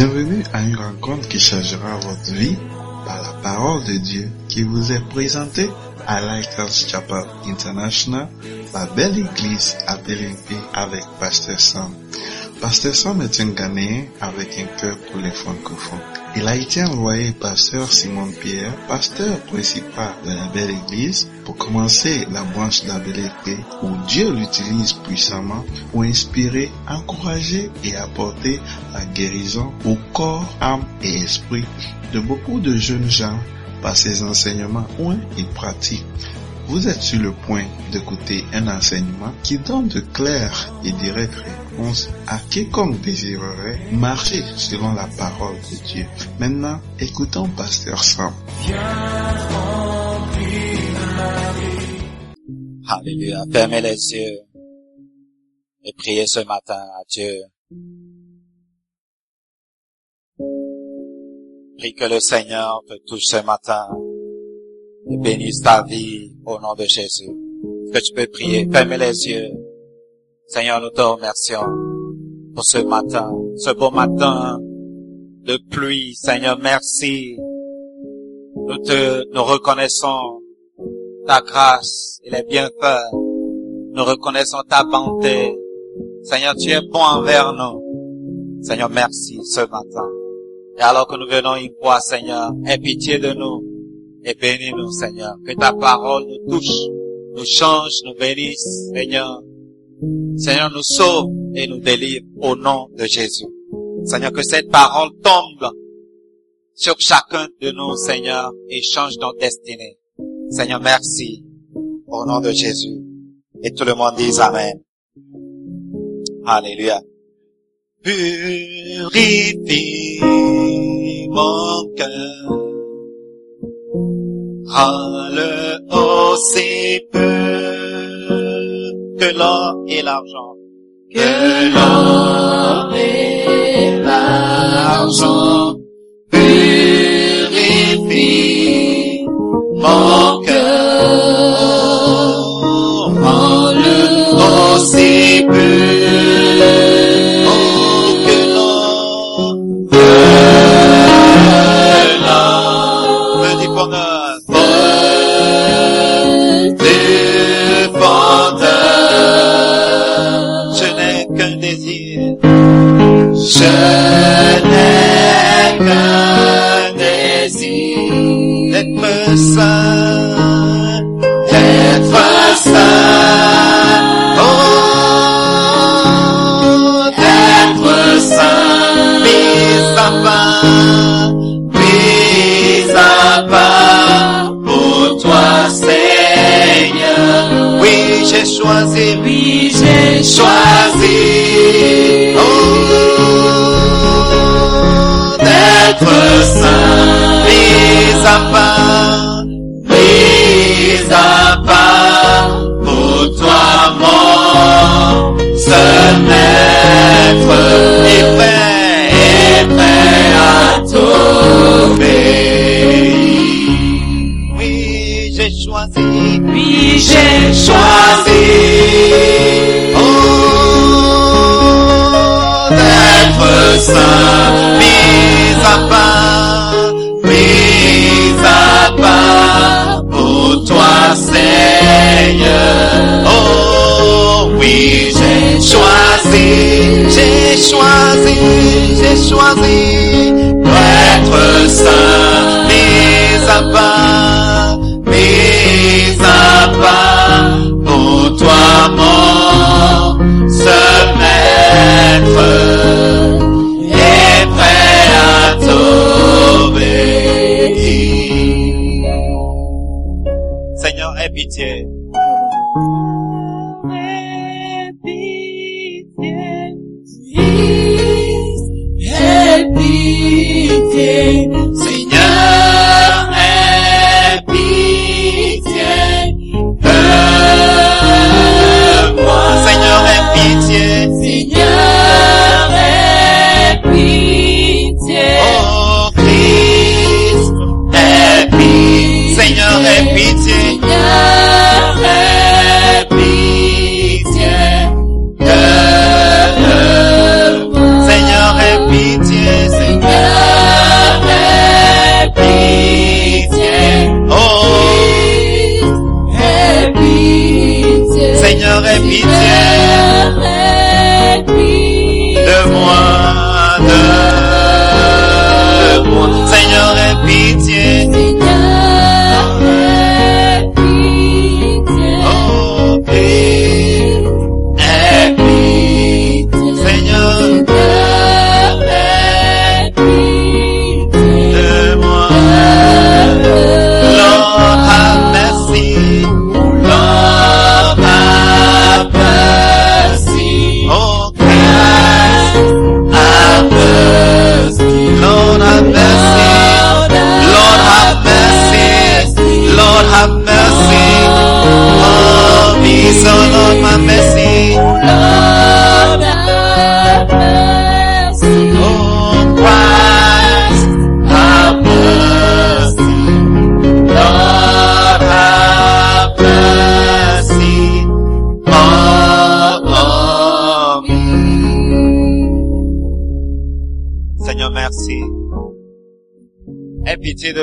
Bienvenue à une rencontre qui changera votre vie par la parole de Dieu qui vous est présentée à Lighthouse Chapel International, la belle église à Bélimpi avec Pasteur Sam. Pasteur Sam est un Ghanéen avec un cœur pour les francophones. Il a été envoyé par Sœur Simone Pierre, pasteur principal de la belle église, pour commencer la branche d'Abélépé où Dieu l'utilise puissamment pour inspirer, encourager et apporter la guérison au corps, âme et esprit de beaucoup de jeunes gens par ses enseignements ou il pratique. Vous êtes sur le point d'écouter un enseignement qui donne de claires et directes à quiconque désirerait marcher selon la parole de Dieu. Maintenant, écoutons Pasteur Sam. Alléluia. Fermez les yeux et priez ce matin à Dieu. Prie que le Seigneur te touche ce matin et bénisse ta vie au nom de Jésus. Que tu peux prier? Fermez les yeux. Seigneur, nous te remercions pour ce matin, ce beau matin de pluie. Seigneur, merci. Nous te, nous reconnaissons ta grâce et les bienfaits. Nous reconnaissons ta bonté. Seigneur, tu es bon envers nous. Seigneur, merci ce matin. Et alors que nous venons y voir, Seigneur, aie pitié de nous et bénis-nous, Seigneur. Que ta parole nous touche, nous change, nous bénisse, Seigneur. Seigneur, nous sauve et nous délivre au nom de Jésus. Seigneur, que cette parole tombe sur chacun de nous, Seigneur, et change notre destinée. Seigneur, merci au nom de Jésus. Et tout le monde dit Amen. Alléluia. Purifie mon cœur. Rends-le aussi que l'or et l'argent. Que l'or et l'argent purifie mon cœur. Je n'ai qu'un désir d'être saint, d'être saint, oh, d'être saint, mis à part, mis à part pour toi, Seigneur. Oui, j'ai choisi, oui, j'ai choisi,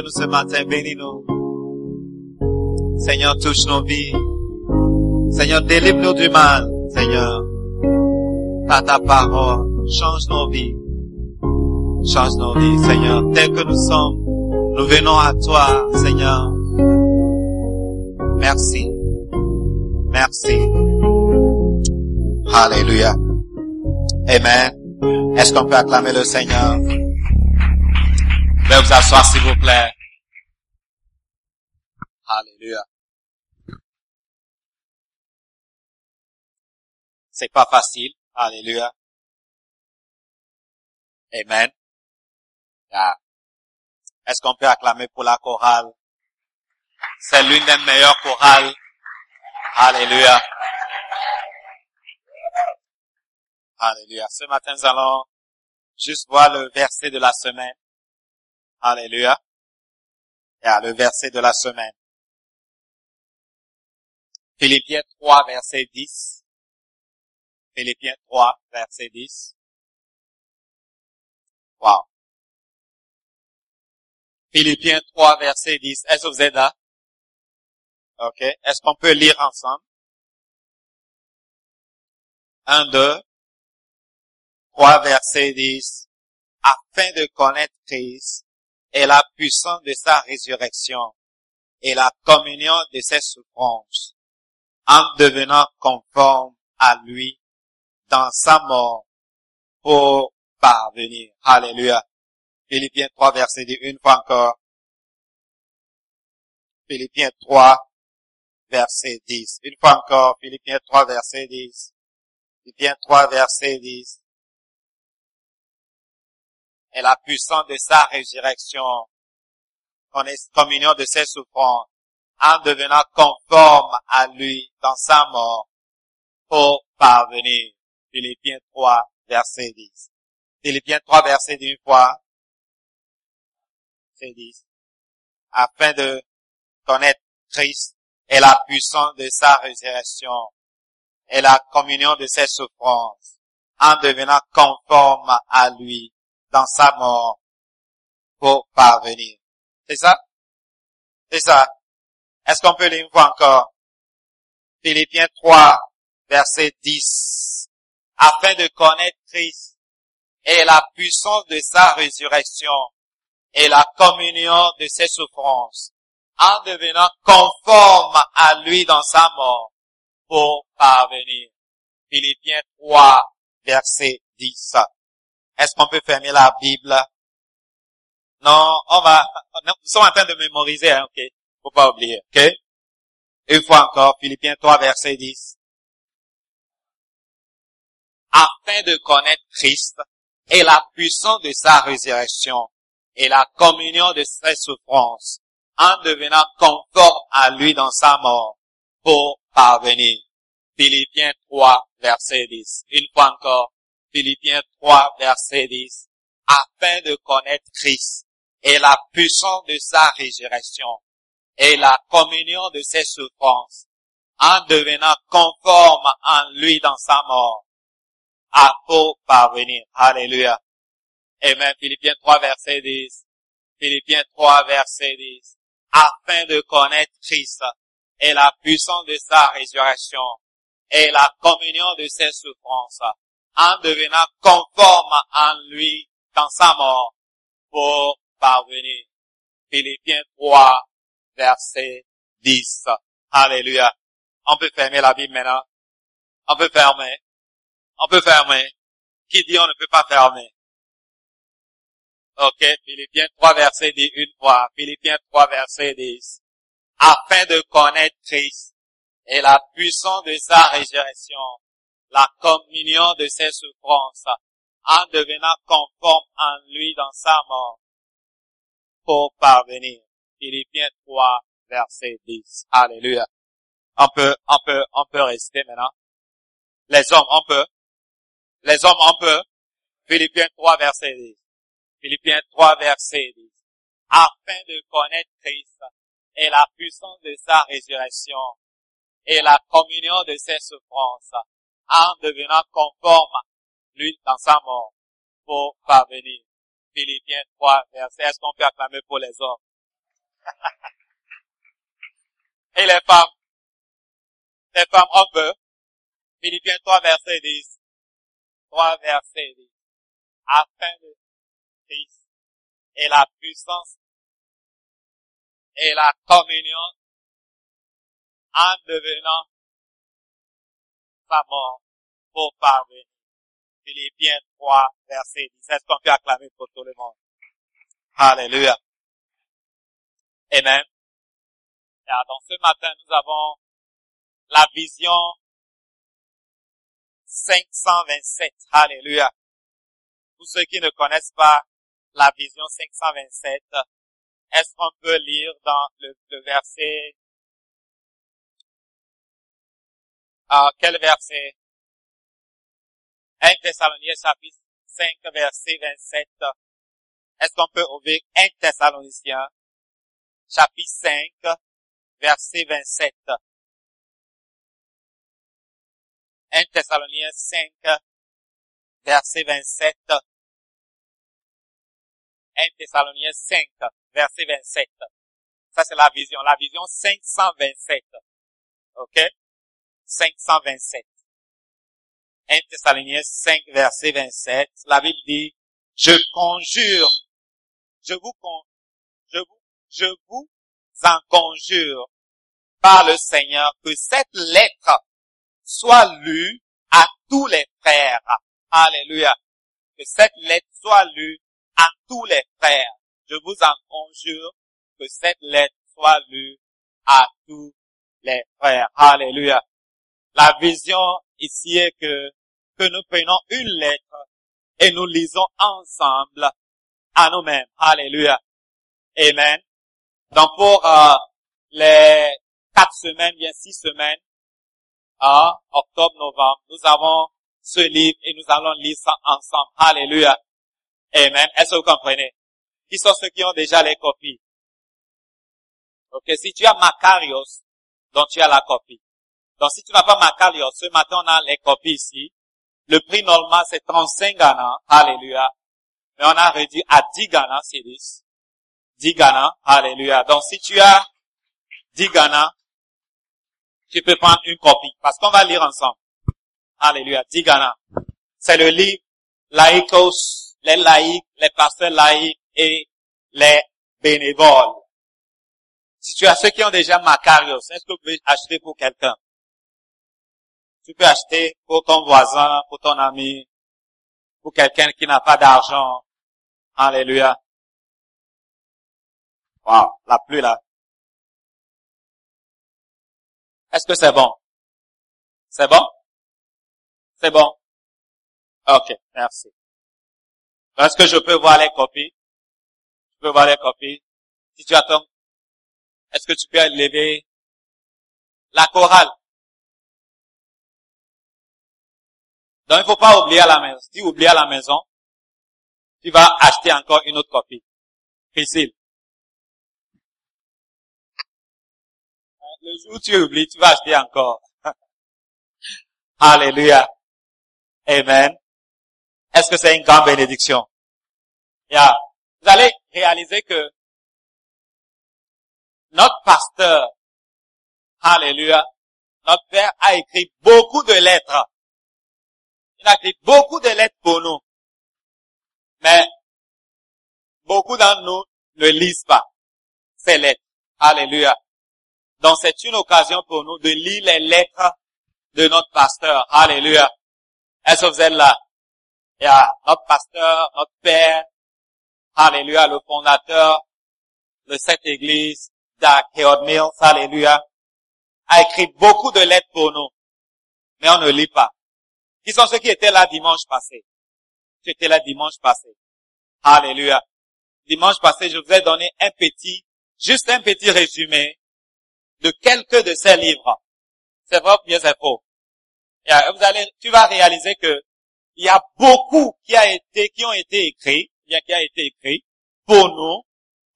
nous ce matin, bénis-nous. Seigneur, touche nos vies. Seigneur, délivre-nous du mal, Seigneur. Par ta parole, change nos vies. Change nos vies, Seigneur. Tel que nous sommes, nous venons à toi, Seigneur. Merci. Merci. Alléluia. Amen. Est-ce qu'on peut acclamer le Seigneur? Veuillez vous asseoir, s'il vous plaît. Alléluia. C'est pas facile. Alléluia. Amen. Est-ce qu'on peut acclamer pour la chorale? C'est l'une des meilleures chorales. Alléluia. Alléluia. Ce matin, nous allons juste voir le verset de la semaine. Alléluia. Yeah, le verset de la semaine. Philippiens 3, verset 10. Philippiens 3, verset 10. Wow. Philippiens 3, verset 10. Est-ce que vous êtes là? OK. Est-ce qu'on peut lire ensemble? 1, 2, 3, verset 10. Afin de connaître Christ et la puissance de sa résurrection et la communion de ses souffrances, en devenant conforme à lui dans sa mort pour parvenir. Alléluia. Philippiens 3, verset 10, une fois encore. Philippiens 3, verset 10. Une fois encore, Philippiens 3, verset 10. Philippiens 3, verset 10. Et la puissance de sa résurrection, communion de ses souffrances, en devenant conforme à lui dans sa mort, pour parvenir. Philippiens 3, verset 10. Philippiens 3, verset 10 une fois. C'est 10. Afin de connaître Christ et la puissance de sa résurrection et la communion de ses souffrances, en devenant conforme à lui dans sa mort pour parvenir. C'est ça? C'est ça. Est-ce qu'on peut lire fois encore? Philippiens 3, verset 10. Afin de connaître Christ et la puissance de sa résurrection et la communion de ses souffrances, en devenant conforme à lui dans sa mort pour parvenir. Philippiens 3, verset 10. Est-ce qu'on peut fermer la Bible? Non, on va, nous sommes en train de mémoriser, hein, ok? Faut pas oublier, ok? Une fois encore, Philippiens 3, verset 10. Afin de connaître Christ et la puissance de sa résurrection et la communion de ses souffrances, en devenant conforme à lui dans sa mort, pour parvenir. Philippiens 3, verset 10. Une fois encore, Philippiens 3, verset 10. Afin de connaître Christ et la puissance de sa résurrection et la communion de ses souffrances, en devenant conforme en lui dans sa mort, à pour parvenir. Alléluia. Amen. Philippiens 3, verset 10. Philippiens 3, verset 10. Afin de connaître Christ et la puissance de sa résurrection et la communion de ses souffrances, en devenant conforme en lui dans sa mort pour parvenir. Philippiens 3, verset 10. Alléluia. On peut fermer la Bible maintenant. On peut fermer. On peut fermer. Qui dit on ne peut pas fermer? Ok, Philippiens 3, verset 10, une fois. Philippiens 3, verset 10. Afin de connaître Christ et la puissance de sa résurrection, la communion de ses souffrances, en devenant conforme en lui dans sa mort, pour parvenir. Philippiens 3, verset 10. Alléluia. On peut, on peut, on peut rester maintenant. Les hommes, on peut. Les hommes, on peut. Philippiens 3, verset 10. Philippiens 3, verset 10. Afin de connaître Christ et la puissance de sa résurrection et la communion de ses souffrances en devenant conforme lui dans sa mort pour parvenir. Philippiens 3, verset. Est-ce qu'on peut acclamer pour les hommes? et les femmes? Les femmes, on peut. Philippiens 3, verset 10. 3, verset 10. Afin de Christ et la puissance et la communion en devenant sa mort pour parvenir. Philippiens 3, verset 10. Est-ce qu'on peut acclamer pour tout le monde? Alléluia. Amen. Et donc ce matin, nous avons la vision 527. Alléluia. Pour ceux qui ne connaissent pas la vision 527, est-ce qu'on peut lire dans le, verset, ah, quel verset? 1 Thessaloniciens chapitre 5 verset 27. Est-ce qu'on peut ouvrir 1 Thessaloniciens chapitre 5 verset 27? 1 Thessaloniciens 5 verset 27. 1 Thessaloniciens 5 verset 27. Ça c'est la vision, la vision 527. OK? 527. 1 Thessaloniciens 5 verset 27. La Bible dit, je conjure, je vous, je vous, je vous en conjure par le Seigneur que cette lettre soit lue à tous les frères. Alléluia. Que cette lettre soit lue à tous les frères. Je vous en conjure que cette lettre soit lue à tous les frères. Alléluia. La vision ici est que, que nous prenons une lettre et nous lisons ensemble à nous-mêmes. Alléluia. Amen. Donc pour euh, les quatre semaines, bien six semaines, à octobre, novembre, nous avons ce livre et nous allons lire ça ensemble. Alléluia. Amen. Est-ce que vous comprenez? Qui sont ceux qui ont déjà les copies? Ok, si tu as Macarios, donc tu as la copie. Donc si tu n'as pas Macarios, ce matin on a les copies ici. Le prix normal c'est 35 Ghana. Alléluia. Mais on a réduit à 10 Ghana, c'est 10. 10 Ghana. Alléluia. Donc si tu as 10 Ghana, tu peux prendre une copie. Parce qu'on va lire ensemble. Alléluia. 10 Ghana. C'est le livre laïcos, les laïcs, les pasteurs laïcs, et les bénévoles. Si tu as ceux qui ont déjà Macarios, est-ce que vous pouvez acheter pour quelqu'un? Tu peux acheter pour ton voisin, pour ton ami, pour quelqu'un qui n'a pas d'argent. Alléluia. Wow, la pluie là. Est-ce que c'est bon? C'est bon? C'est bon? Ok, merci. Est-ce que je peux voir les copies? Tu peux voir les copies. Si tu attends, est-ce que tu peux lever la chorale? Donc, il faut pas oublier à la maison. Si tu oublies à la maison, tu vas acheter encore une autre copie. Priscille. Le jour où tu oublies, tu vas acheter encore. Alléluia. Amen. Est-ce que c'est une grande bénédiction? Yeah vous allez réaliser que notre pasteur, Alléluia, notre Père a écrit beaucoup de lettres. A écrit beaucoup de lettres pour nous. Mais beaucoup d'entre nous ne lisent pas ces lettres. Alléluia. Donc c'est une occasion pour nous de lire les lettres de notre pasteur. Alléluia. Est-ce que vous êtes là? Il y a notre pasteur, notre père. Alléluia, le fondateur de cette église, Doug Mills. Alléluia. A écrit beaucoup de lettres pour nous. Mais on ne lit pas. Qui sont ceux qui étaient là dimanche passé? Tu étais là dimanche passé. Alléluia. Dimanche passé, je vous ai donné un petit, juste un petit résumé de quelques de ces livres. C'est vrai ou bien c'est faux? vous allez, tu vas réaliser que il y a beaucoup qui a été, qui ont été écrits, bien qui a été écrit pour nous,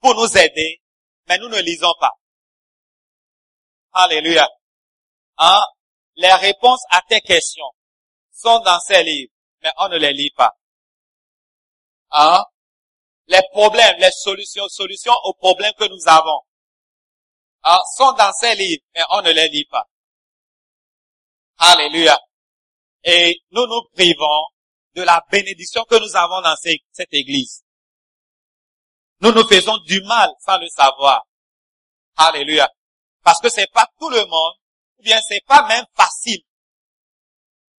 pour nous aider, mais nous ne lisons pas. Alléluia. Hein? Les réponses à tes questions sont dans ces livres, mais on ne les lit pas. Hein? Les problèmes, les solutions, solutions aux problèmes que nous avons hein, sont dans ces livres, mais on ne les lit pas. Alléluia. Et nous nous privons de la bénédiction que nous avons dans cette église. Nous nous faisons du mal sans le savoir. Alléluia. Parce que c'est pas tout le monde, ou bien c'est pas même facile.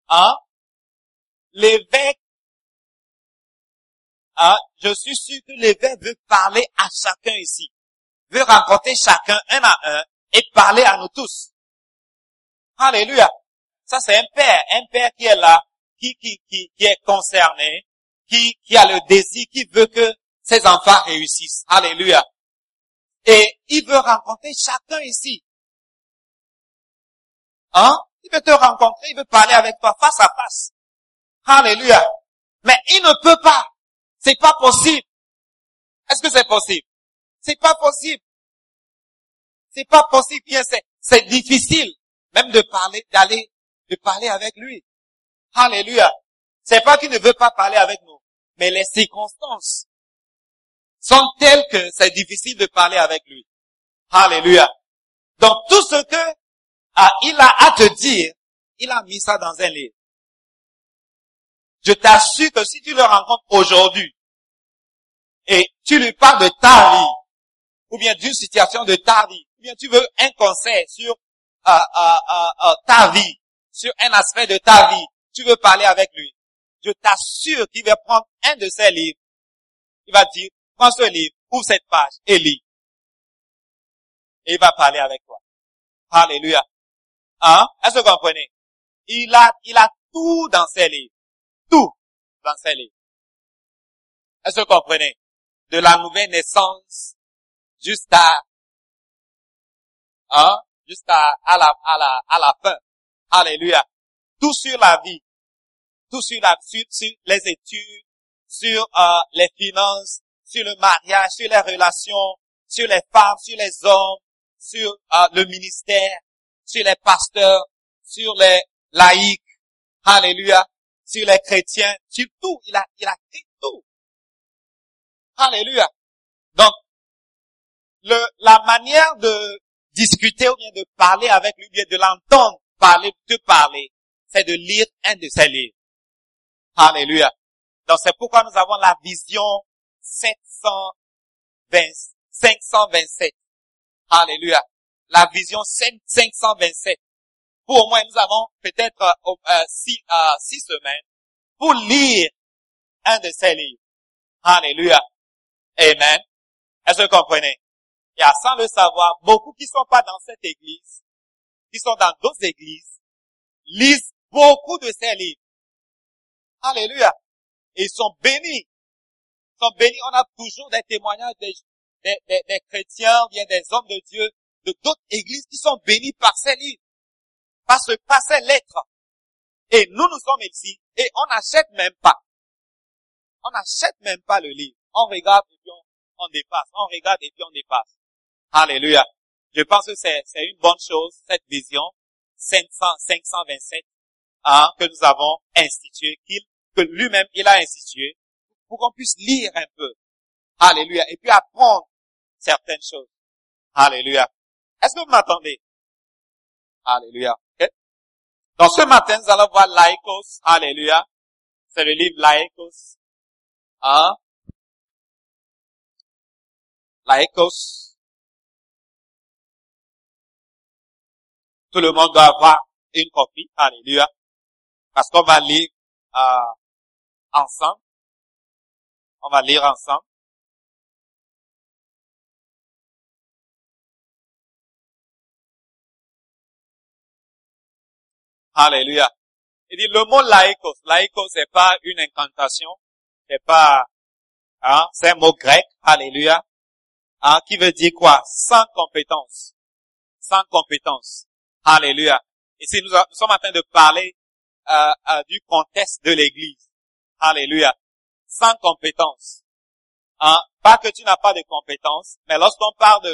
Hein? L'évêque, je suis sûr que l'évêque veut parler à chacun ici. Veut rencontrer chacun un à un et parler à nous tous. Alléluia. Ça, c'est un père, un père qui est là, qui, qui, qui, qui est concerné, qui, qui a le désir, qui veut que ses enfants réussissent. Alléluia. Et il veut rencontrer chacun ici. Hein? Il veut te rencontrer, il veut parler avec toi face à face. Alléluia. Mais il ne peut pas. C'est pas possible. Est-ce que c'est possible? C'est pas possible. C'est pas possible. Bien, c'est, c'est difficile même de parler, d'aller de parler avec lui. Alléluia. C'est pas qu'il ne veut pas parler avec nous, mais les circonstances sont telles que c'est difficile de parler avec lui. Alléluia. Donc tout ce que ah, il a à te dire, il a mis ça dans un livre. Je t'assure que si tu le rencontres aujourd'hui et tu lui parles de ta vie, ou bien d'une situation de ta vie, ou bien tu veux un conseil sur euh, euh, euh, ta vie, sur un aspect de ta vie, tu veux parler avec lui, je t'assure qu'il va prendre un de ces livres. Il va dire, prends ce livre, ouvre cette page et lis. Et il va parler avec toi. Alléluia. Hein? Est-ce que vous comprenez? Il a, il a tout dans ses livres. Tout dans ses livres. Est-ce que vous comprenez? De la nouvelle naissance jusqu'à, hein? Jusqu'à, à la, à la, à la fin. Alléluia. Tout sur la vie. Tout sur la, sur, sur les études, sur euh, les finances, sur le mariage, sur les relations, sur les femmes, sur les hommes, sur euh, le ministère, sur les pasteurs, sur les laïcs. Alléluia. Sur les chrétiens, sur tout. Il a, il dit tout. Alléluia. Donc, le, la manière de discuter ou bien de parler avec lui, bien de l'entendre parler, te parler, c'est de lire un de ses livres. Alléluia. Donc c'est pourquoi nous avons la vision 720, 527. Alléluia. La vision 527. Pour au moins, nous avons peut-être euh, euh, six, euh, six semaines pour lire un de ces livres. Alléluia. Amen. Est-ce que vous comprenez? Il y a sans le savoir beaucoup qui sont pas dans cette église qui sont dans d'autres églises, lisent beaucoup de ces livres. Alléluia. Ils sont bénis. Ils sont bénis. On a toujours des témoignages des, des, des, chrétiens, bien des hommes de Dieu, de d'autres églises qui sont bénis par ces livres. Par, ce, par ces lettres. Et nous, nous sommes ici et on n'achète même pas. On n'achète même pas le livre. On regarde et puis on, on dépasse. On regarde et puis on dépasse. Alléluia. Je pense que c'est, une bonne chose, cette vision 500, 527 hein, que nous avons instituée, qu'il, que lui-même il a institué, pour qu'on puisse lire un peu. Alléluia. Et puis apprendre certaines choses. Alléluia. Est-ce que vous m'attendez? Alléluia. Donc ce matin, nous allons voir Laïkos. Alléluia. C'est le livre Laïkos. Hein? Laïkos. Tout le monde doit avoir une copie. Alléluia. Parce qu'on va lire euh, ensemble. On va lire ensemble. Alléluia. Il dit le mot laïkos. Laïkos c'est pas une incantation. C'est pas, hein, c'est un mot grec. Alléluia. Hein, qui veut dire quoi? Sans compétence. Sans compétence. Alléluia. Ici, nous, nous sommes en train de parler euh, euh, du contexte de l'Église. Alléluia. Sans compétence. Hein? Pas que tu n'as pas de compétences, mais lorsqu'on parle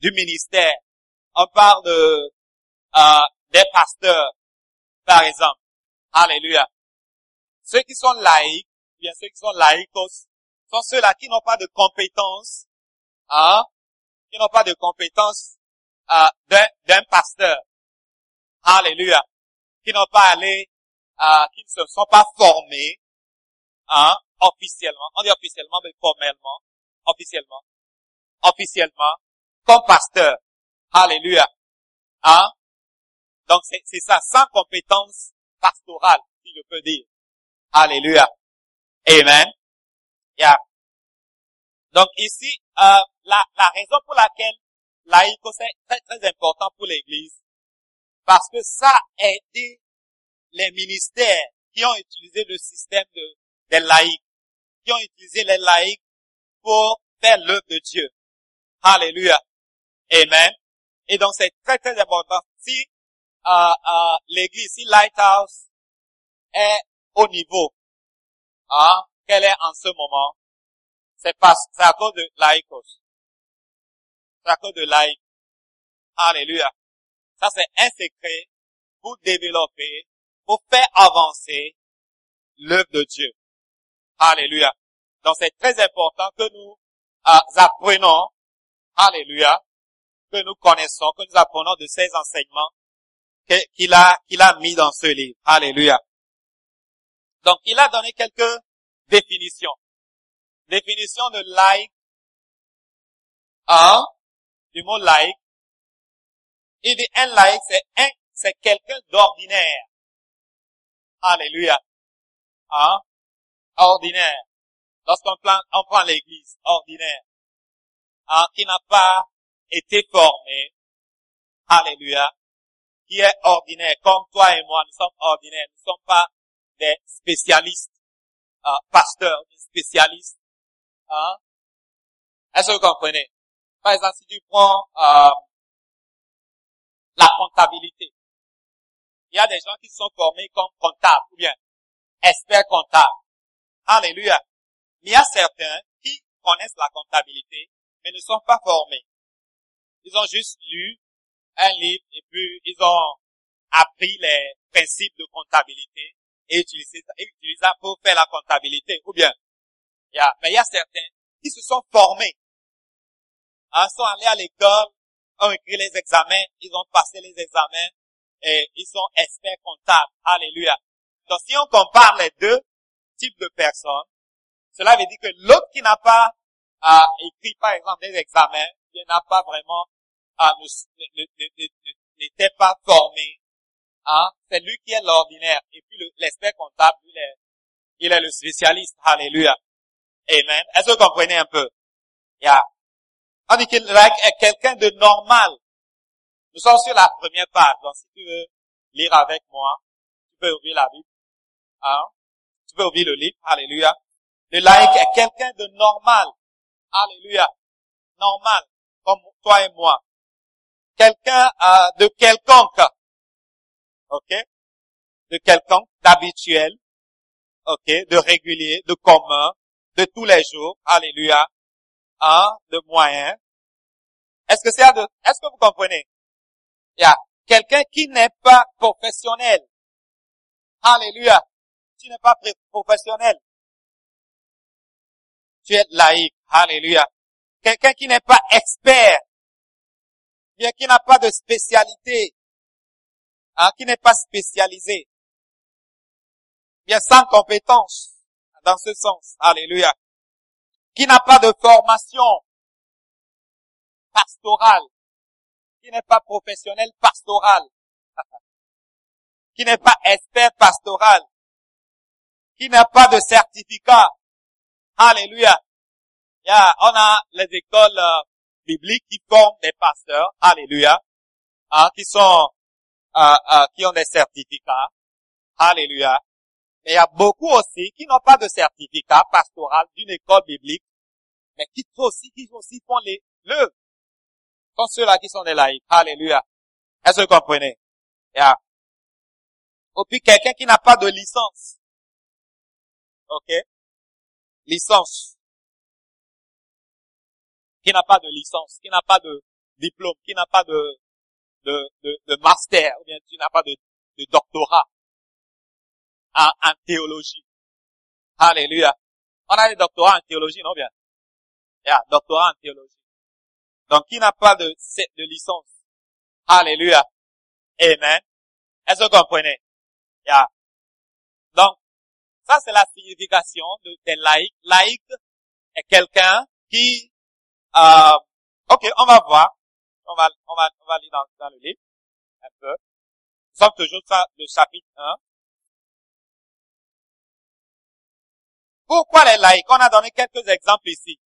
du ministère, on parle euh, des pasteurs, par exemple. Alléluia. Ceux qui sont laïcs, bien ceux qui sont laïcos, sont ceux-là qui n'ont pas de compétences, hein, qui n'ont pas de compétences euh, d'un pasteur. Alléluia. Qui n'ont pas allé, euh, qui ne se sont pas formés, hein, officiellement. On dit officiellement, mais formellement, officiellement, officiellement, comme pasteur. Alléluia. Hein? Donc c'est ça, sans compétence pastorale, si je peux dire. Alléluia. Amen. Yeah. Donc ici, euh, la, la raison pour laquelle laïco c'est très très important pour l'Église, parce que ça a aidé les ministères qui ont utilisé le système de, des laïcs, qui ont utilisé les laïcs pour faire l'œuvre de Dieu. Alléluia. Amen. Et donc c'est très très important. Euh, l'église, si Lighthouse est au niveau hein, qu'elle est en ce moment, c'est pas, c'est à cause de laïcos. C'est à cause de laïc. Alléluia. Ça c'est un secret pour développer, pour faire avancer l'œuvre de Dieu. Alléluia. Donc c'est très important que nous euh, apprenons, Alléluia, que nous connaissons, que nous apprenons de ces enseignements qu'il a, qu'il a mis dans ce livre. Alléluia. Donc, il a donné quelques définitions. Définition de like. Un, du mot like. Il dit un like, c'est un, c'est quelqu'un d'ordinaire. Alléluia. Hein? Ordinaire. Lorsqu'on prend, on prend l'église, ordinaire. Hein? Qui n'a pas été formé. Alléluia qui est ordinaire, comme toi et moi, nous sommes ordinaires, nous ne sommes pas des spécialistes, euh, pasteurs, des spécialistes. Hein? Est-ce que vous comprenez? Par exemple, si tu prends euh, la comptabilité, il y a des gens qui sont formés comme comptables ou bien experts comptables. Alléluia. Mais il y a certains qui connaissent la comptabilité, mais ne sont pas formés. Ils ont juste lu un livre et puis ils ont appris les principes de comptabilité et utilisé, ça pour faire la comptabilité. Ou bien, y a, mais il y a certains qui se sont formés. Ils sont allés à l'école, ont écrit les examens, ils ont passé les examens et ils sont experts comptables. Alléluia. Donc si on compare les deux types de personnes, cela veut dire que l'autre qui n'a pas euh, écrit par exemple des examens, qui n'a pas vraiment ah, n'était pas formé, hein, c'est lui qui est l'ordinaire. Et puis l'expert comptable, il est, il est le spécialiste. Alléluia. Amen. Est-ce que vous comprenez un peu? Yeah. On dit qu'il est quelqu'un de normal. Nous sommes sur la première page. Donc, si tu veux lire avec moi, tu peux ouvrir la Bible. Hein? Tu peux ouvrir le livre. Alléluia. Le laïc est quelqu'un de normal. Alléluia. Normal. Comme toi et moi quelqu'un euh, de quelconque, ok, de quelconque, d'habituel, ok, de régulier, de commun, de tous les jours, alléluia, hein, de moyen. Est-ce que c'est de, est-ce que vous comprenez? Il y a quelqu'un qui n'est pas professionnel. Alléluia. Tu n'es pas professionnel. Tu es laïque. Alléluia. Quelqu'un qui n'est pas expert bien qui n'a pas de spécialité. hein, qui n'est pas spécialisé, bien sans compétence dans ce sens. Alléluia. Qui n'a pas de formation pastorale, qui n'est pas professionnel pastoral, qui n'est pas expert pastoral, qui n'a pas de certificat. Alléluia. Yeah, on a les écoles euh, bibliques qui forment des pasteurs. Alléluia. Hein, qui sont, euh, euh, qui ont des certificats. Alléluia. Mais il y a beaucoup aussi qui n'ont pas de certificat pastoral d'une école biblique, mais qui aussi, qui font les l'œuvre. Comme ceux-là qui sont des laïcs. Alléluia. Est-ce que vous comprenez? Yeah. Et puis quelqu'un qui n'a pas de licence. OK? Licence. Qui n'a pas de licence, qui n'a pas de diplôme, qui n'a pas de, de, de, de master, ou bien qui n'a pas de, de doctorat en, en théologie. Alléluia. On a des doctorats en théologie, non bien? Yeah, doctorat en théologie. Donc, qui n'a pas de, de licence? Alléluia. Amen. Est-ce que vous comprenez? Yeah. Donc, ça c'est la signification de, des laïcs. Laïc est quelqu'un qui, euh, ok, on va voir. On va, on va, on va lire dans, dans le livre. Un peu. Nous sommes toujours dans le chapitre 1. Pourquoi les laïcs? On a donné quelques exemples ici.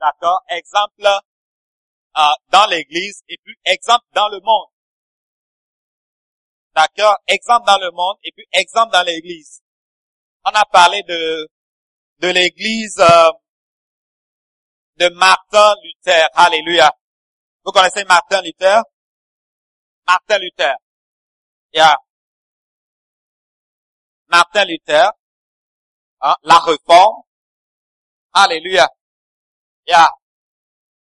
D'accord? Exemple euh, dans l'église et puis exemple dans le monde. D'accord? Exemple dans le monde et puis exemple dans l'église. On a parlé de de l'église euh, de Martin Luther. Alléluia. Vous connaissez Martin Luther? Martin Luther. Yeah. Martin Luther. Hein, la réforme. Alléluia. Yeah.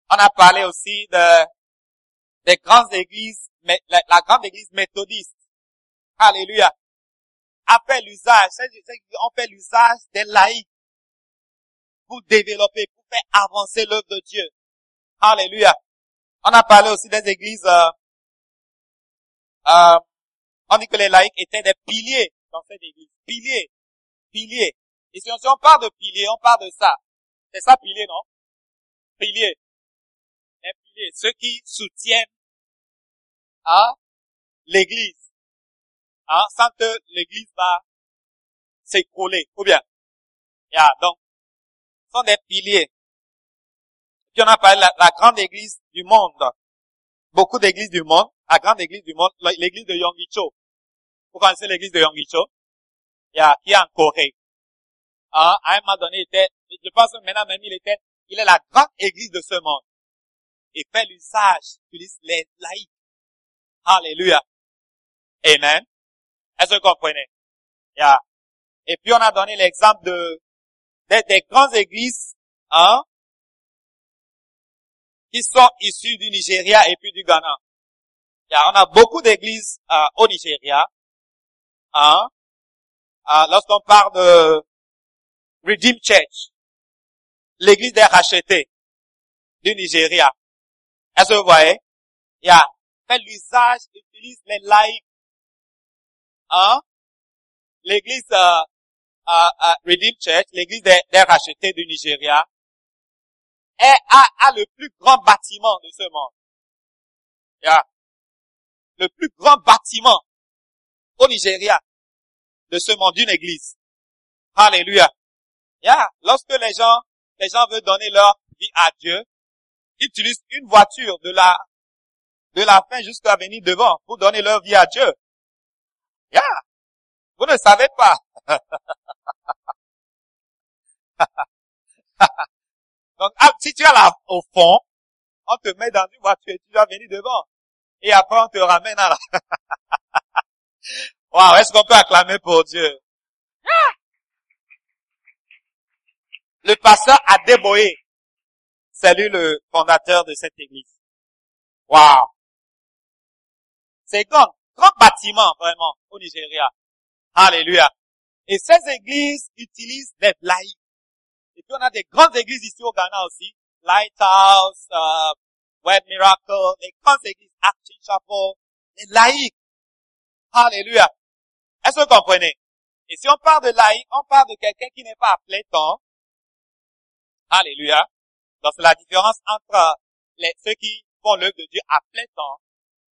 On a parlé aussi de des grandes églises, la, la grande église méthodiste. Alléluia. A fait l'usage, on fait l'usage des laïcs pour développer, pour avancer l'œuvre de Dieu. Alléluia. On a parlé aussi des églises, euh, euh, on dit que les laïcs étaient des piliers dans cette église. Piliers. Piliers. Et si on, parle de piliers, on parle de ça. C'est ça pilier, non? Piliers. Piliers. Ceux qui soutiennent à l'église hein, sans que l'église va s'écrouler, ou bien. Yeah, donc, sont des piliers. Puis on a parlé? De la, grande église du monde. Beaucoup d'églises du monde, la grande église du monde, l'église de Yonggicho. Vous connaissez l'église de Yonggicho? Yeah, qui est en Corée. Hein, à un moment donné, il était, je pense que maintenant même il était, il est la grande église de ce monde. Et fait l'usage, utilise les laïcs. Alléluia. Amen. Est-ce que vous comprenez? Yeah. Et puis on a donné l'exemple de des, grandes églises hein, qui sont issues du Nigeria et puis du Ghana. Yeah, on a beaucoup d'églises euh, au Nigeria. Hein, euh, Lorsqu'on parle de Redeem Church, l'église des rachetés du Nigeria. Est-ce que vous voyez? Il y a fait l'usage, utilise les laïcs Hein? l'église euh, euh, euh, Redeem Church, l'église des, rachetés du Nigeria, est, a, le plus grand bâtiment de ce monde. Yeah. Le plus grand bâtiment au Nigeria de ce monde d'une église. Alléluia. Yeah. Lorsque les gens, les gens veulent donner leur vie à Dieu, ils utilisent une voiture de la, de la fin jusqu'à venir devant pour donner leur vie à Dieu. Yeah. Vous ne savez pas. Donc, ah, si tu es là au fond, on te met dans une voiture et tu vas venir devant. Et après, on te ramène à la... Waouh, est-ce qu'on peut acclamer pour Dieu? Le pasteur Adeboye, c'est lui le fondateur de cette église. Waouh. C'est grand grand bâtiment vraiment au Nigeria. Alléluia. Et ces églises utilisent des laïcs. Et puis on a des grandes églises ici au Ghana aussi. Lighthouse, uh, Web Miracle, les grandes églises, Action Chapel, les laïcs. Alléluia. Est-ce que vous comprenez? Et si on parle de laïc, on parle de quelqu'un qui n'est pas à plein temps. Alléluia. Donc c'est la différence entre ceux qui font l'œuvre de Dieu à plein temps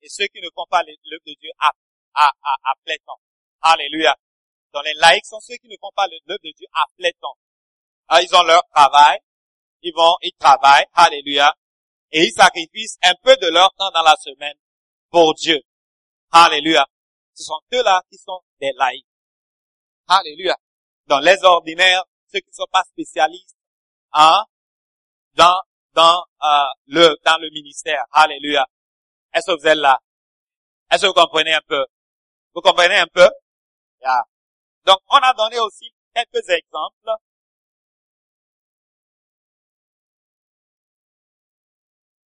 et ceux qui ne font pas l'œuvre de Dieu à, à, à, à plein temps. Alléluia. Donc les laïcs sont ceux qui ne font pas l'œuvre de Dieu à plein temps. Ah, ils ont leur travail, ils vont, ils travaillent, alléluia, et ils sacrifient un peu de leur temps dans la semaine pour Dieu. Alléluia. Ce sont eux-là qui sont des laïcs. Alléluia. Dans les ordinaires, ceux qui ne sont pas spécialistes, hein, dans, dans, euh, le, dans le ministère. Alléluia. Est-ce que vous êtes là? Est-ce que vous comprenez un peu? Vous comprenez un peu? Yeah. Donc, on a donné aussi quelques exemples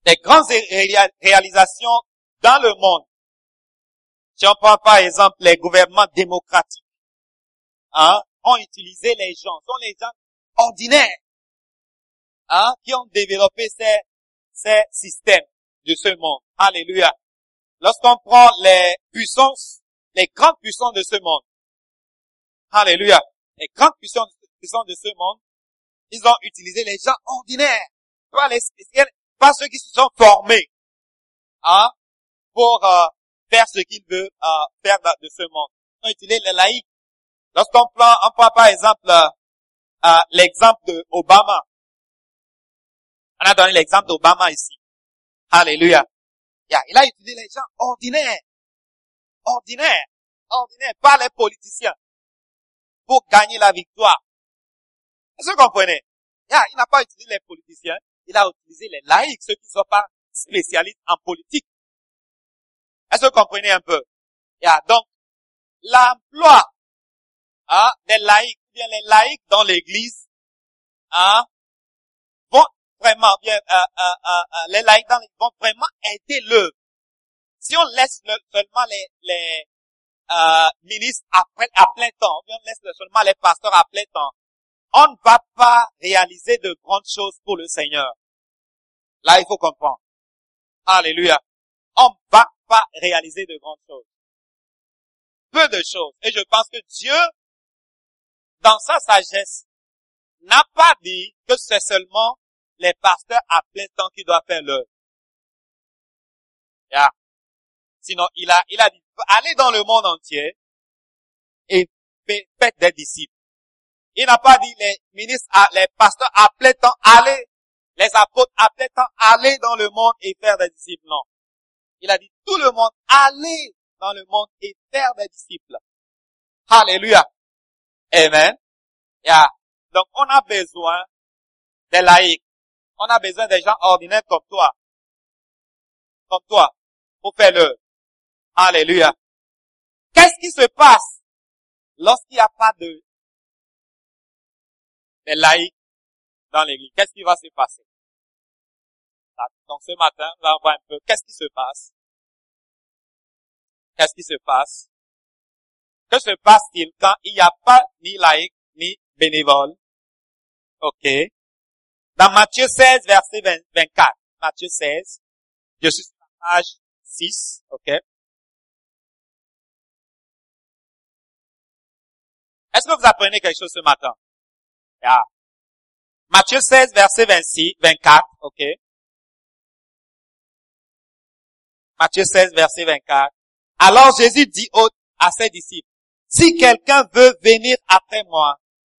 des grandes réalisations dans le monde. Si on prend par exemple les gouvernements démocratiques, hein, ont utilisé les gens, sont les gens ordinaires, hein, qui ont développé ces, ces systèmes de ce monde. Alléluia. Lorsqu'on prend les puissances, les grandes puissances de ce monde, alléluia, les grandes puissances, puissances de ce monde, ils ont utilisé les gens ordinaires, pas les pas ceux qui se sont formés, hein, pour euh, faire ce qu'ils veulent euh, faire de ce monde. Ils ont utilisé les laïcs. Lorsqu'on prend, on prend par exemple euh, l'exemple de Obama. On a donné l'exemple d'Obama ici. Alléluia. Il a utilisé les gens ordinaires. Ordinaires. Ordinaires. Pas les politiciens. Pour gagner la victoire. Est-ce que vous comprenez? il n'a pas utilisé les politiciens il a utilisé les laïcs, ceux qui ne sont pas spécialistes en politique. Est-ce que vous comprenez un peu? Yeah, donc, l'emploi hein, des laïcs, bien les laïcs dans l'église, hein, vont vraiment bien, euh, euh, euh, les laïcs dans vont vraiment aider l'œuvre. Si on laisse seulement les, les ministres à, à plein temps, on laisse seulement les pasteurs à plein temps, on ne va pas réaliser de grandes choses pour le Seigneur. Là, il faut comprendre. Alléluia. On ne va pas réaliser de grandes choses. Peu de choses. Et je pense que Dieu, dans sa sagesse, n'a pas dit que c'est seulement les pasteurs à plein temps qui doivent faire l'œuvre. Sinon, il a, il a dit, allez dans le monde entier et faites des disciples. Il n'a pas dit les ministres, les pasteurs temps, allez les apôtres appelaient tant aller dans le monde et faire des disciples. Non. Il a dit tout le monde, allez dans le monde et faire des disciples. Alléluia. Amen. Yeah. Donc on a besoin des laïcs. On a besoin des gens ordinaires comme toi. Comme toi. Pour faire le. Alléluia. Qu'est-ce qui se passe lorsqu'il n'y a pas de, des laïcs dans l'église? Qu'est-ce qui va se passer? Donc ce matin, on va voir un peu qu'est-ce qui se passe. Qu'est-ce qui se passe? Que se passe-t-il quand il n'y a pas ni laïc ni bénévole? Ok. Dans Matthieu 16, verset 24. Matthieu 16. Je suis sur la page 6. Ok. Est-ce que vous apprenez quelque chose ce matin? Yeah. Matthieu 16, verset 26, 24. Ok. Matthieu 16, verset 24. Alors Jésus dit à ses disciples, si quelqu'un veut venir après moi,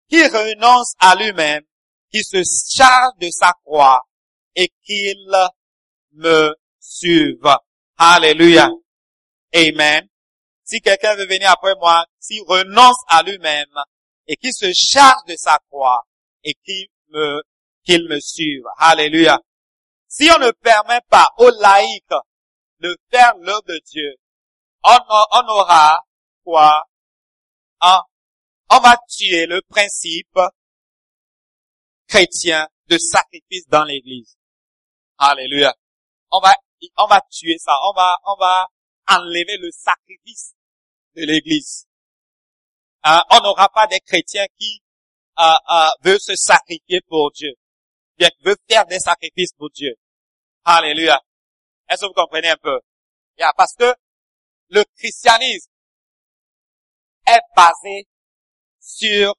qu'il renonce à lui-même, qu'il se charge de sa croix et qu'il me suive. Alléluia. Amen. Si quelqu'un veut venir après moi, s'il renonce à lui-même et qu'il se charge de sa croix et qu'il me, qu'il me suive. Alléluia. Si on ne permet pas aux laïcs de faire l'œuvre de Dieu, on, on aura quoi? Hein? On va tuer le principe chrétien de sacrifice dans l'église. Alléluia. On va, on va tuer ça. On va, on va enlever le sacrifice de l'église. Hein? On n'aura pas des chrétiens qui euh, euh, veulent se sacrifier pour Dieu. Bien, veulent faire des sacrifices pour Dieu. Alléluia. Est-ce que vous comprenez un peu? Yeah, parce que le christianisme, basé sur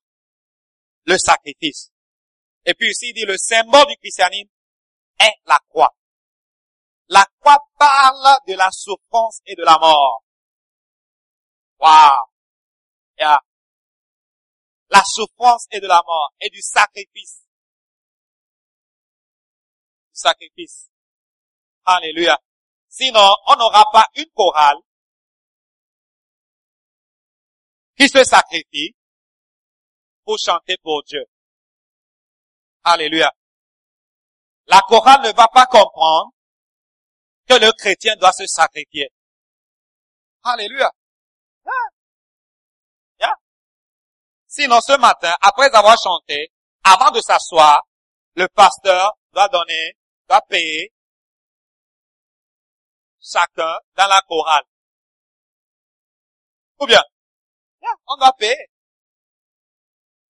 le sacrifice. Et puis ici, il dit le symbole du christianisme est la croix. La croix parle de la souffrance et de la mort. Wow. Yeah. La souffrance et de la mort et du sacrifice. Du sacrifice. Alléluia. Sinon, on n'aura pas une chorale qui se sacrifie pour chanter pour Dieu. Alléluia. La chorale ne va pas comprendre que le chrétien doit se sacrifier. Alléluia. Sinon, ce matin, après avoir chanté, avant de s'asseoir, le pasteur doit donner, doit payer chacun dans la chorale. Ou bien, on doit payer.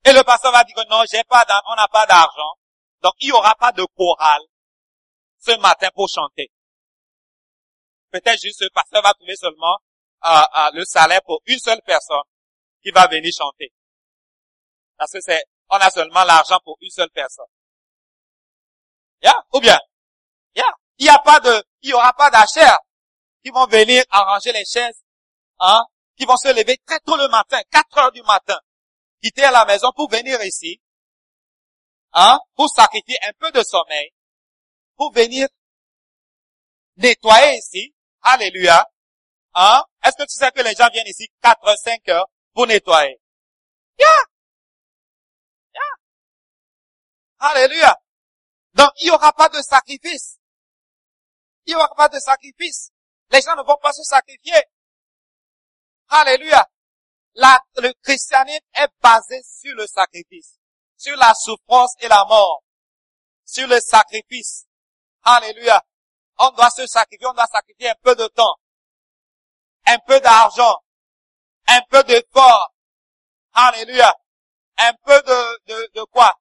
Et le pasteur va dire que non, j'ai pas, on n'a pas d'argent. Donc, il n'y aura pas de chorale ce matin pour chanter. Peut-être juste le pasteur va trouver seulement euh, euh, le salaire pour une seule personne qui va venir chanter. Parce que c'est, on a seulement l'argent pour une seule personne. Yeah? Ou bien? Yeah? Il n'y a pas de, il aura pas d'achères qui vont venir arranger les chaises, hein? Qui vont se lever très tôt le matin, 4 heures du matin, quitter la maison pour venir ici, hein? Pour sacrifier un peu de sommeil, pour venir nettoyer ici. Alléluia. Hein? Est-ce que tu sais que les gens viennent ici 4, 5 heures pour nettoyer? Yeah! Alléluia. Donc, il n'y aura pas de sacrifice. Il n'y aura pas de sacrifice. Les gens ne vont pas se sacrifier. Alléluia. La, le christianisme est basé sur le sacrifice, sur la souffrance et la mort, sur le sacrifice. Alléluia. On doit se sacrifier, on doit sacrifier un peu de temps, un peu d'argent, un peu d'effort. Alléluia. Un peu de, quoi?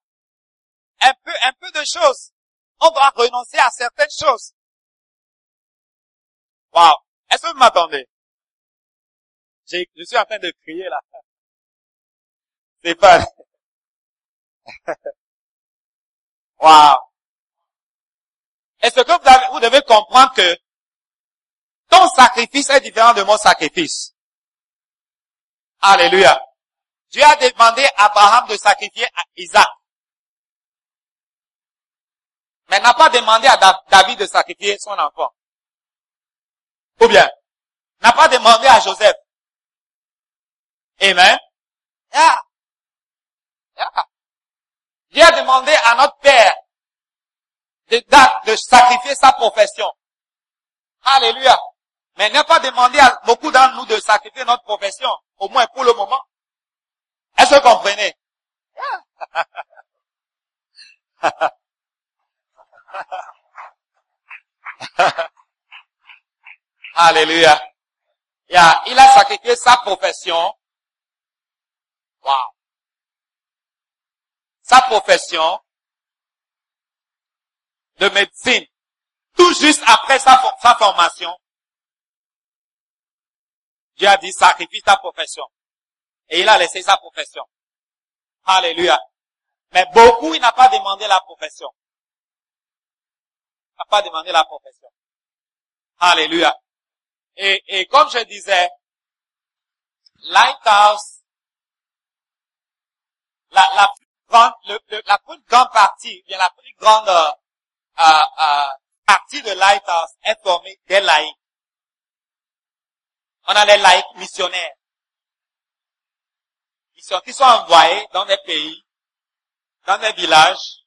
Un peu, un peu de choses. On doit renoncer à certaines choses. Wow. Est-ce que vous m'attendez? Je suis en train de crier là. C'est pas... wow. Est-ce que vous, vous devez comprendre que ton sacrifice est différent de mon sacrifice? Alléluia. Dieu a demandé à Abraham de sacrifier Isaac. Mais n'a pas demandé à David de sacrifier son enfant. Ou bien, n'a pas demandé à Joseph. Amen. Yeah. Yeah. Dieu a demandé à notre Père de, de sacrifier sa profession. Alléluia. Mais n'a pas demandé à beaucoup d'entre nous de sacrifier notre profession, au moins pour le moment. Est-ce que vous comprenez? Alléluia. Il a sacrifié sa profession. Wow. Sa profession de médecine. Tout juste après sa, sa formation. Dieu a dit sacrifie ta profession. Et il a laissé sa profession. Alléluia. Mais beaucoup, il n'a pas demandé la profession. N'a pas demandé la profession. Alléluia. Et, et comme je disais, Lighthouse, la, la plus grande, la plus grande partie, bien la plus grande euh, euh, euh, partie de Lighthouse est formée des laïcs. On a les laïcs missionnaires qui sont envoyés dans des pays, dans des villages,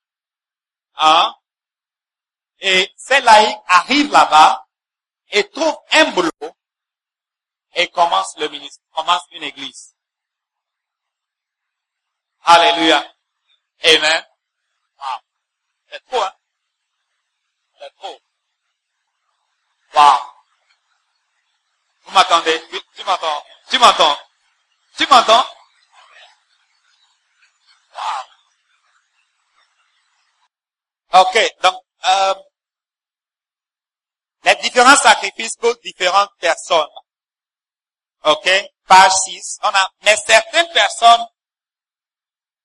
hein, et ces laïcs arrivent là-bas et trouvent un boulot et commencent le ministre, commencent une église. Alléluia. Amen. Wow. C'est trop, hein? C'est trop. Wow. Vous m'attendez? Tu m'entends? Tu m'entends? Tu m'entends? Ok, donc euh, les différents sacrifices pour différentes personnes. Ok, page 6, on a, mais certaines personnes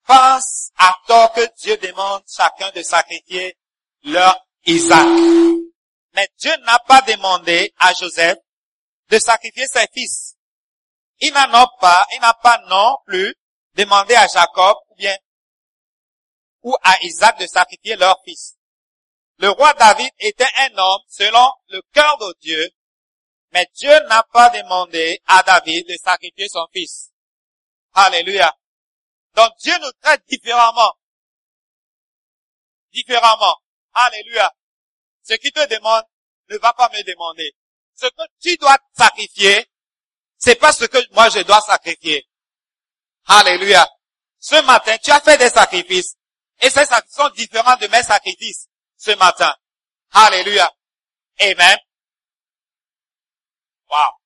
pensent à tort que Dieu demande chacun de sacrifier leur Isaac. Mais Dieu n'a pas demandé à Joseph de sacrifier ses fils. Il n'en a pas, il n'a pas non plus demandé à Jacob ou bien ou à Isaac de sacrifier leur fils. Le roi David était un homme selon le cœur de Dieu, mais Dieu n'a pas demandé à David de sacrifier son fils. Alléluia. Donc Dieu nous traite différemment. Différemment. Alléluia. Ce qui te demande ne va pas me demander. Ce que tu dois sacrifier, c'est pas ce que moi je dois sacrifier. Alléluia. Ce matin, tu as fait des sacrifices. Et ces sacrifices sont différents de mes sacrifices ce matin. Alléluia. Amen. Wow.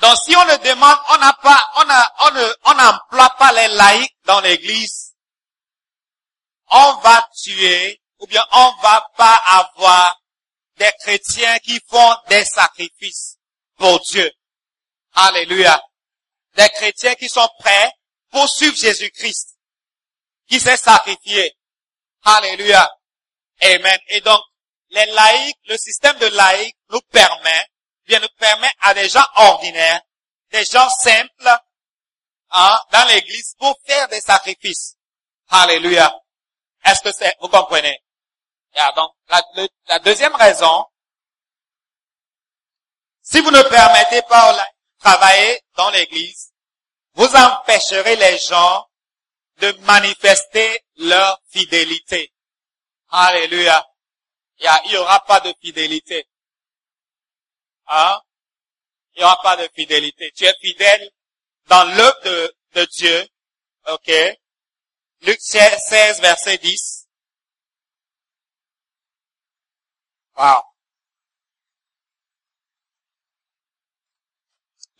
Donc si on le demande, on n'a pas, on a, on ne, on n'emploie pas les laïcs dans l'église, on va tuer, ou bien on va pas avoir des chrétiens qui font des sacrifices pour Dieu. Alléluia. Des chrétiens qui sont prêts pour suivre Jésus-Christ, qui s'est sacrifié. Alléluia. Amen. Et donc, les laïcs, le système de laïcs nous permet nous permet à des gens ordinaires, des gens simples, hein, dans l'église pour faire des sacrifices. Alléluia. Est-ce que c'est, vous comprenez? donc, la, la, deuxième raison, si vous ne permettez pas de travailler dans l'église, vous empêcherez les gens de manifester leur fidélité. Alléluia. Il n'y aura pas de fidélité. Hein? Il n'y aura pas de fidélité. Tu es fidèle dans l'œuvre de, Dieu. OK? Luc 16, verset 10. Wow.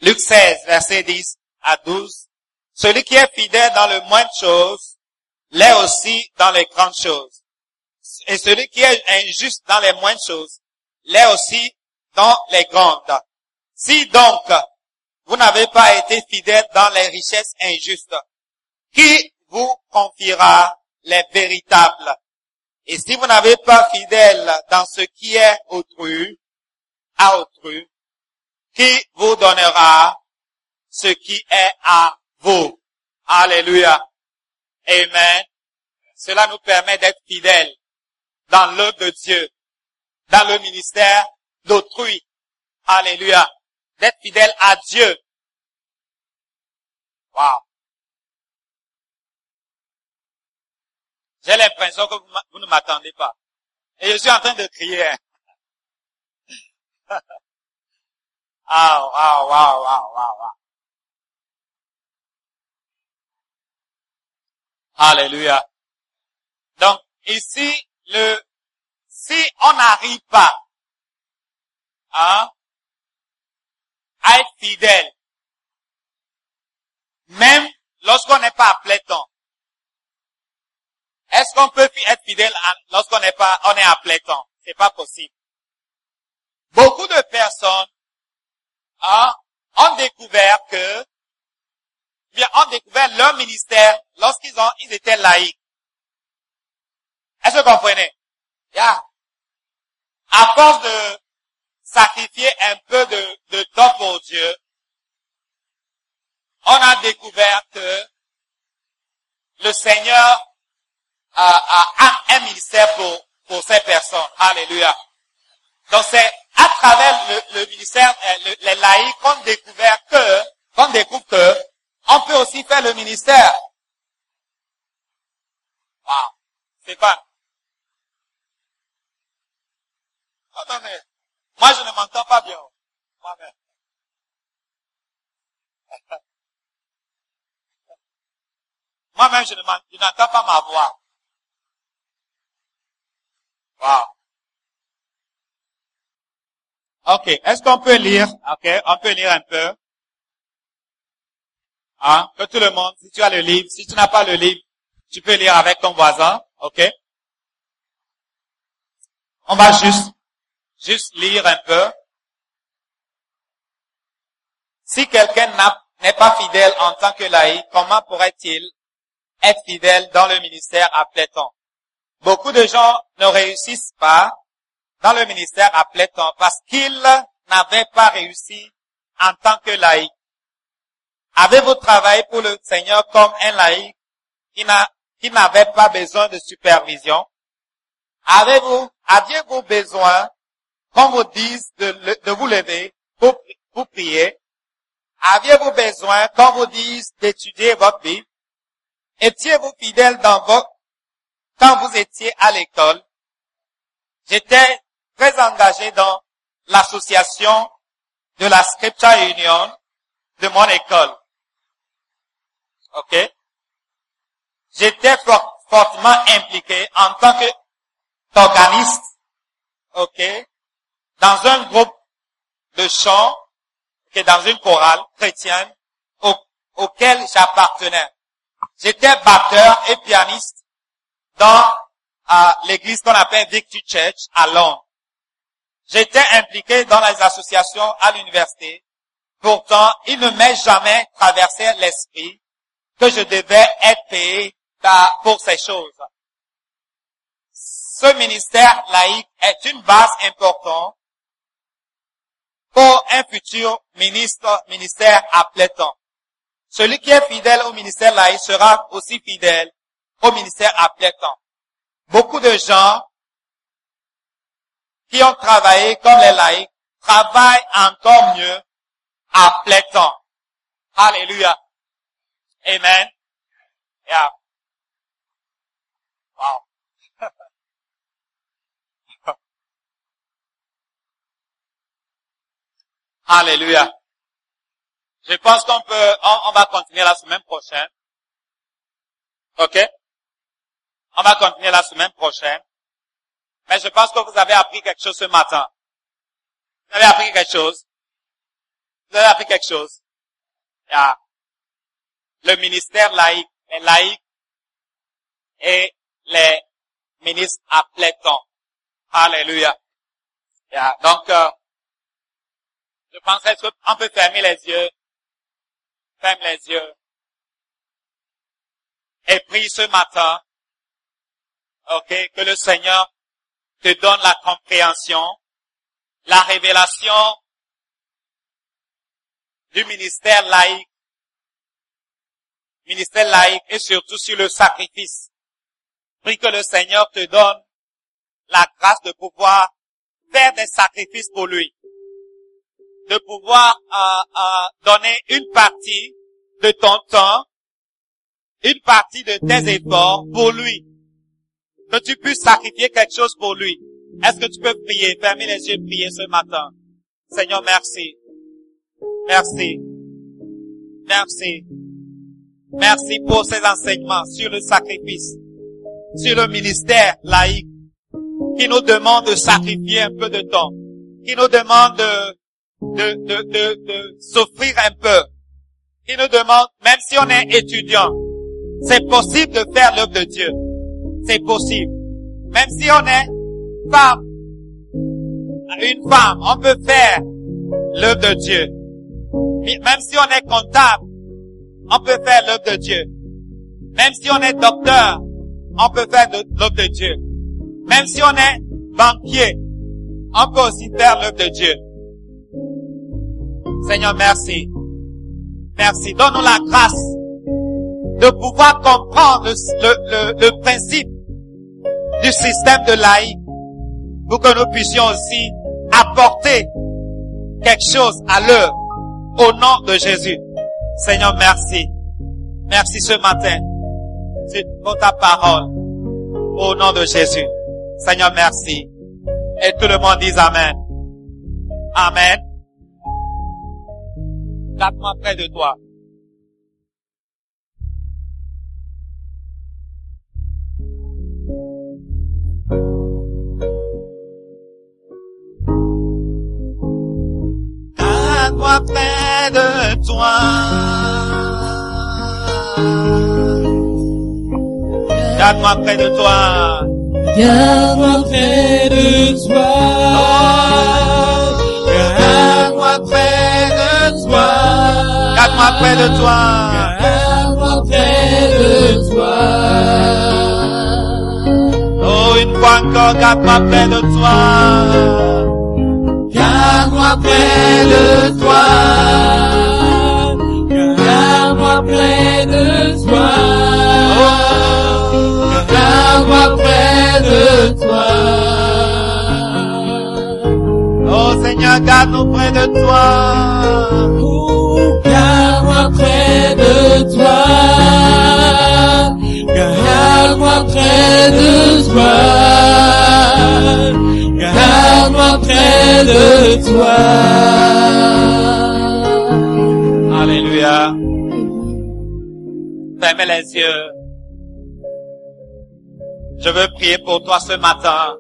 Luc 16, verset 10 à 12. Celui qui est fidèle dans le moins de choses, l'est aussi dans les grandes choses. Et celui qui est injuste dans les moindres choses, l'est aussi dans les grandes. Si donc vous n'avez pas été fidèle dans les richesses injustes, qui vous confiera les véritables? Et si vous n'avez pas fidèle dans ce qui est autrui, à autrui, qui vous donnera ce qui est à vous? Alléluia. Amen. Cela nous permet d'être fidèles dans l'œuvre de Dieu, dans le ministère d'autrui. Alléluia. D'être fidèle à Dieu. Wow. J'ai l'impression que vous, ne m'attendez pas. Et je suis en train de crier. ah, wow, wow, wow, wow, wow. Alléluia. Donc, ici, le, si on n'arrive pas Hein? à être fidèle. Même lorsqu'on n'est pas à temps. Est-ce qu'on peut être fidèle lorsqu'on n'est pas, on est à temps? C'est pas possible. Beaucoup de personnes hein, ont découvert que, bien, ont découvert leur ministère lorsqu'ils ont, ils étaient laïcs. Est-ce que vous comprenez? Yeah. À force de, sacrifier un peu de, de temps pour Dieu, on a découvert que le Seigneur a, un ministère pour, pour ces personnes. Alléluia. Donc c'est à travers le, le ministère, euh, les laïcs qu'on découvert que, qu'on découvre que, on peut aussi faire le ministère. Wow. C'est pas. Attendez. Moi, je ne m'entends pas bien. Moi-même. Moi-même, je n'entends pas ma voix. Wow. Ok. Est-ce qu'on peut lire? Ok. On peut lire un peu. Hein? Que tout le monde, si tu as le livre, si tu n'as pas le livre, tu peux lire avec ton voisin. Ok? On va juste juste lire un peu. Si quelqu'un n'est pas fidèle en tant que laïc, comment pourrait-il être fidèle dans le ministère à temps? Beaucoup de gens ne réussissent pas dans le ministère à temps parce qu'ils n'avaient pas réussi en tant que laïc. Avez-vous travaillé pour le Seigneur comme un laïc qui n'a- qui n'avait pas besoin de supervision? Avez-vous, aviez-vous besoin qu'on vous dise de, de vous lever pour, pour prier? Aviez-vous besoin qu'on vous dise d'étudier votre Bible? Étiez-vous fidèle dans votre, quand vous étiez à l'école? J'étais très engagé dans l'association de la Scripture Union de mon école. OK? J'étais fort- fortement impliqué en tant que organiste, OK? Dans un groupe de chant, dans une chorale chrétienne au- auquel j'appartenais. J'étais batteur et pianiste dans l'église qu'on appelle Victory Church à Londres. J'étais impliqué dans les associations à l'université. Pourtant, il ne m'est jamais traversé l'esprit que je devais être payé pour ces choses. Ce ministère laïque est une base importante pour un futur ministre, ministère à plein temps. Celui qui est fidèle au ministère laïque sera aussi fidèle au ministère à plein temps. Beaucoup de gens qui ont travaillé comme les laïcs travaillent encore mieux à plein temps. Alléluia. Amen. Yeah. Wow. Alléluia. Je pense qu'on peut, on, va continuer la semaine prochaine. OK? On va continuer la semaine prochaine. Mais je pense que vous avez appris quelque chose ce matin. Vous avez appris quelque chose. Vous avez appris quelque chose. Yeah. Le ministère laïque, les laïcs et les ministres à plein. Alléluia. Donc, euh, je penserais qu'on peut fermer les yeux. Ferme les yeux. Et prie ce matin. OK? Que le Seigneur te donne la compréhension, la révélation du ministère laïque, ministère laïque et surtout sur le sacrifice. Prie que le Seigneur te donne la grâce de pouvoir faire des sacrifices pour lui, de pouvoir euh, euh, donner une partie de ton temps, une partie de tes efforts pour lui, que tu puisses sacrifier quelque chose pour lui. Est-ce que tu peux prier, fermer les yeux, prier ce matin? Seigneur, merci. Merci. Merci. Merci pour ces enseignements sur le sacrifice, sur le ministère laïque, qui nous demande de sacrifier un peu de temps, qui nous demande de, de, de, de, de s'offrir un peu, qui nous demande, même si on est étudiant, c'est possible de faire l'œuvre de Dieu. C'est possible. Même si on est femme, une femme, on peut faire l'œuvre de Dieu. Même si on est comptable, on peut faire l'œuvre de Dieu. Même si on est docteur, on peut faire l'œuvre de Dieu. Même si on est banquier, on peut aussi faire l'œuvre de Dieu. Seigneur, merci. Merci. Donne-nous la grâce de pouvoir comprendre le, principe du système de laïc pour que nous puissions aussi apporter quelque chose à l'heure au nom de Jésus. Seigneur, merci. Merci ce matin. Pour ta parole. Au nom de Jésus. Seigneur, merci. Et tout le monde dit Amen. Amen. Garde-moi près de toi. Garde-moi près de toi. Garde-moi près de toi. Garde-moi près de toi. Garde-moi près de toi. Garde-moi près de toi. Garde-moi près de toi. Oh, une fois encore, garde-moi près de toi. Garde-moi près de toi. Près de toi. Garde-moi près de toi. Oh Seigneur, garde-nous près de toi. Garde-moi près de toi. Garde-moi près de toi. Garde-moi près de toi. Alléluia. Les yeux. Je veux prier pour toi ce matin.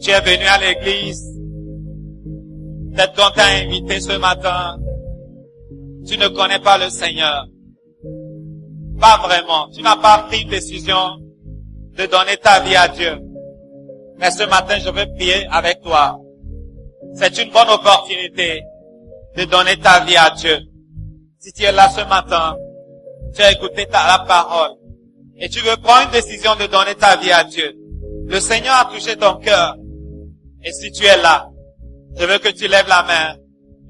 Tu es venu à l'église. Peut-être qu'on invité ce matin. Tu ne connais pas le Seigneur. Pas vraiment. Tu n'as pas pris décision de donner ta vie à Dieu. Mais ce matin, je veux prier avec toi. C'est une bonne opportunité de donner ta vie à Dieu. Si tu es là ce matin, tu as écouté ta, la parole et tu veux prendre une décision de donner ta vie à Dieu. Le Seigneur a touché ton cœur. Et si tu es là, je veux que tu lèves la main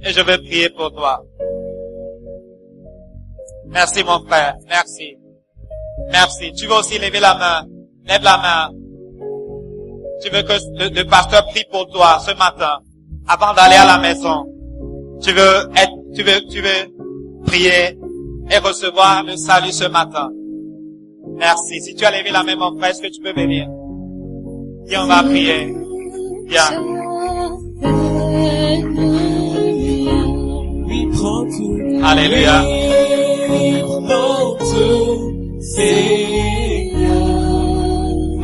et je veux prier pour toi. Merci mon frère, merci. Merci. Tu veux aussi lever la main. Lève la main. Tu veux que le, le pasteur prie pour toi ce matin avant d'aller à la maison. Tu veux être, tu veux, tu veux prier et recevoir le salut ce matin. Merci. Si tu as levé la main, mon frère, est-ce que tu peux venir? Viens, on va prier. Viens. Alléluia.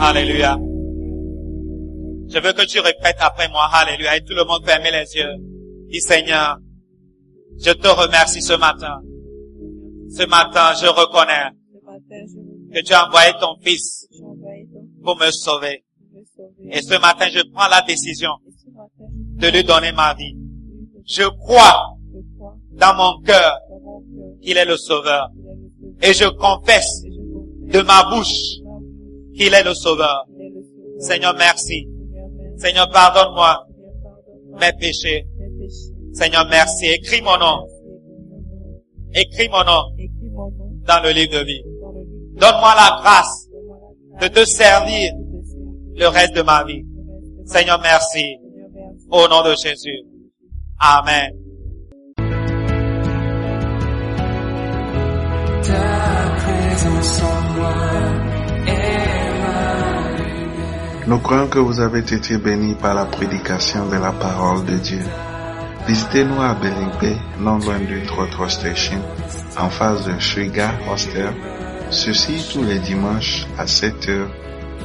Alléluia. Je veux que tu répètes après moi. Alléluia. Et tout le monde ferme les yeux. Dis Seigneur, je te remercie ce matin. Ce matin, je reconnais que tu as envoyé ton fils pour me sauver. Et ce matin, je prends la décision de lui donner ma vie. je crois dans mon cœur qu'il est le sauveur. Et je confesse de ma bouche qu'il est le sauveur. Seigneur, merci. Seigneur, pardonne-moi mes péchés. Seigneur, merci. Écris mon nom. Écris mon nom dans le livre de vie. Donne-moi la grâce de te servir le reste de ma vie. Seigneur, merci. Au nom de Jésus. Amen. Nous croyons que vous avez été bénis par la prédication de la parole de Dieu. Visitez-nous à Belingpe, non loin du Trottoir Station, en face de Shriga Hostel. Ceci tous les dimanches à 7h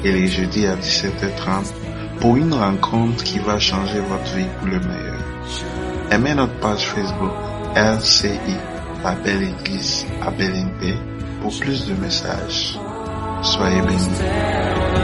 et les jeudis à 17h30 pour une rencontre qui va changer votre vie pour le meilleur. Aimez notre page Facebook LCI, la belle église à Belingpe pour plus de messages. Soyez bénis.